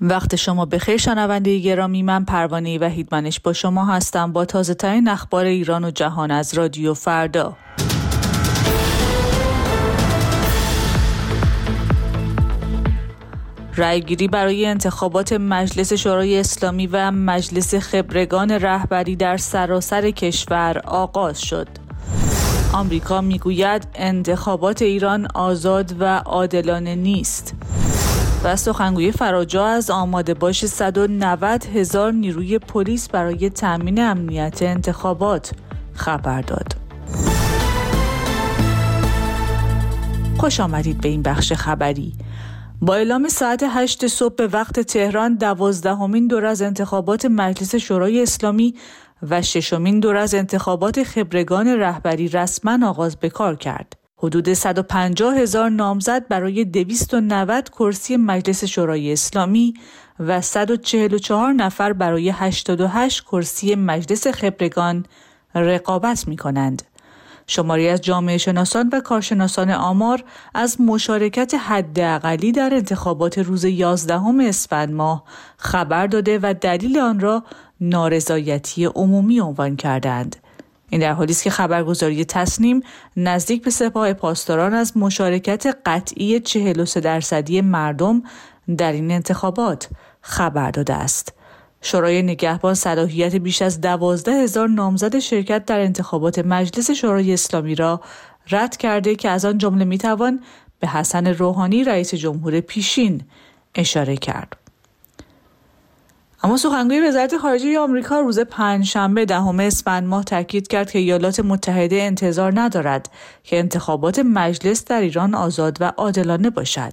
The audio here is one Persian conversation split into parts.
وقت شما بخیر شنونده گرامی من پروانه و هیدمنش با شما هستم با تازه ترین اخبار ایران و جهان از رادیو فردا رأیگیری برای انتخابات مجلس شورای اسلامی و مجلس خبرگان رهبری در سراسر کشور آغاز شد. آمریکا می‌گوید انتخابات ایران آزاد و عادلانه نیست. و سخنگوی فراجا از آماده باش 190 هزار نیروی پلیس برای تأمین امنیت انتخابات خبر داد. خوش آمدید به این بخش خبری. با اعلام ساعت 8 صبح به وقت تهران دوازدهمین دور از انتخابات مجلس شورای اسلامی و ششمین دور از انتخابات خبرگان رهبری رسما آغاز به کار کرد. حدود 150 هزار نامزد برای 290 کرسی مجلس شورای اسلامی و 144 نفر برای 88 کرسی مجلس خبرگان رقابت می کنند. شماری از جامعه شناسان و کارشناسان آمار از مشارکت حداقلی در انتخابات روز 11 اسفند ماه خبر داده و دلیل آن را نارضایتی عمومی عنوان کردند. این در حالی است که خبرگزاری تصنیم نزدیک به سپاه پاسداران از مشارکت قطعی 43 درصدی مردم در این انتخابات خبر داده است. شورای نگهبان صلاحیت بیش از دوازده هزار نامزد شرکت در انتخابات مجلس شورای اسلامی را رد کرده که از آن جمله می‌توان به حسن روحانی رئیس جمهور پیشین اشاره کرد. اما سخنگوی وزارت خارجه آمریکا روز پنجشنبه دهم اسفند ماه تاکید کرد که ایالات متحده انتظار ندارد که انتخابات مجلس در ایران آزاد و عادلانه باشد.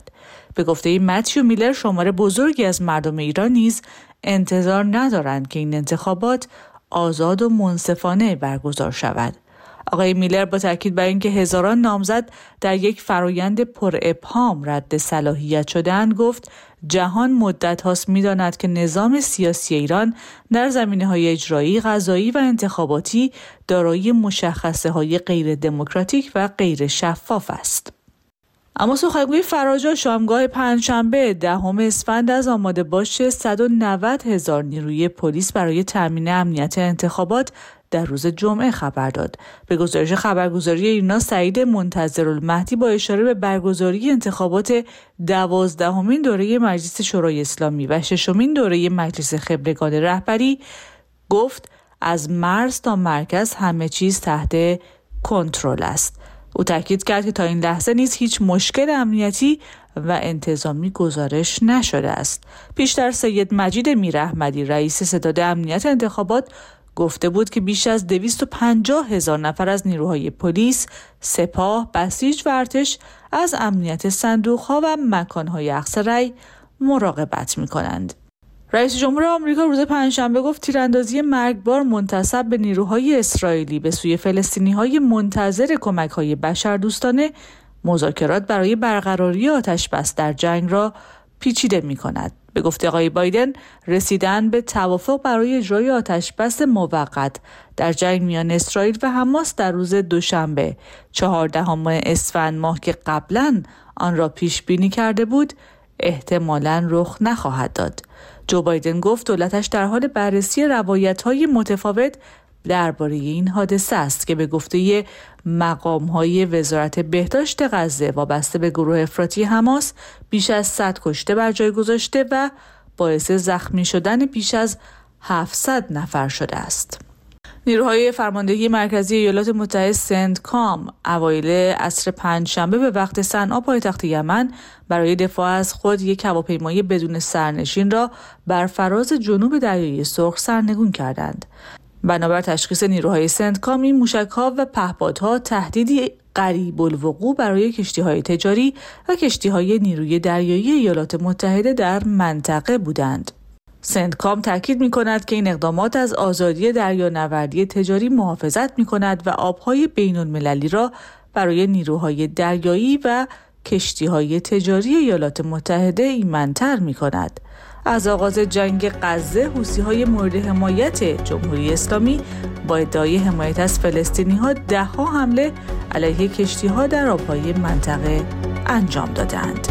به گفته متیو میلر شمار بزرگی از مردم ایران نیز انتظار ندارند که این انتخابات آزاد و منصفانه برگزار شود. آقای میلر با تاکید بر اینکه هزاران نامزد در یک فرایند پر ابهام رد صلاحیت شدهاند گفت جهان مدت هاست می داند که نظام سیاسی ایران در زمینه های اجرایی، غذایی و انتخاباتی دارای مشخصه های غیر دموکراتیک و غیر شفاف است. اما سخنگوی فراجا شامگاه پنجشنبه دهم اسفند از آماده باش 190 هزار نیروی پلیس برای تامین امنیت انتخابات در روز جمعه خبر داد. به گزارش خبرگزاری ایرنا سعید المهدی با اشاره به برگزاری انتخابات دوازدهمین دوره مجلس شورای اسلامی و ششمین دوره مجلس خبرگان رهبری گفت از مرز تا مرکز همه چیز تحت کنترل است. او تاکید کرد که تا این لحظه نیز هیچ مشکل امنیتی و انتظامی گزارش نشده است. پیشتر سید مجید میرحمدی رئیس ستاد امنیت انتخابات گفته بود که بیش از 250 هزار نفر از نیروهای پلیس، سپاه، بسیج و ارتش از امنیت صندوقها و مکانهای اخص رأی مراقبت می کنند. رئیس جمهور آمریکا روز پنجشنبه گفت تیراندازی مرگبار منتصب به نیروهای اسرائیلی به سوی فلسطینی های منتظر کمک های بشردوستانه مذاکرات برای برقراری آتش بس در جنگ را پیچیده می کند. به گفته آقای بایدن رسیدن به توافق برای اجرای آتش بس موقت در جنگ میان اسرائیل و حماس در روز دوشنبه چهاردهم اسفند ماه که قبلا آن را پیش بینی کرده بود احتمالا رخ نخواهد داد. جو بایدن گفت دولتش در حال بررسی روایت های متفاوت درباره این حادثه است که به گفته مقام های وزارت بهداشت غزه وابسته به گروه افراطی حماس بیش از 100 کشته بر جای گذاشته و باعث زخمی شدن بیش از 700 نفر شده است. نیروهای فرماندهی مرکزی ایالات متحده سنت کام اوایل عصر پنجشنبه به وقت صنعا پایتخت یمن برای دفاع از خود یک هواپیمای بدون سرنشین را بر فراز جنوب دریای سرخ سرنگون کردند بنابر تشخیص نیروهای سنتکام این موشکها و پهپادها تهدیدی قریب الوقوع برای کشتی های تجاری و کشتی های نیروی دریایی ایالات متحده در منطقه بودند. سندکام تاکید می کند که این اقدامات از آزادی دریانوردی تجاری محافظت می کند و آبهای بین المللی را برای نیروهای دریایی و کشتی های تجاری ایالات متحده ایمنتر می کند. از آغاز جنگ غزه حوسی های مورد حمایت جمهوری اسلامی با ادعای حمایت از فلسطینی ها ده ها حمله علیه کشتی ها در آبهای منطقه انجام دادند.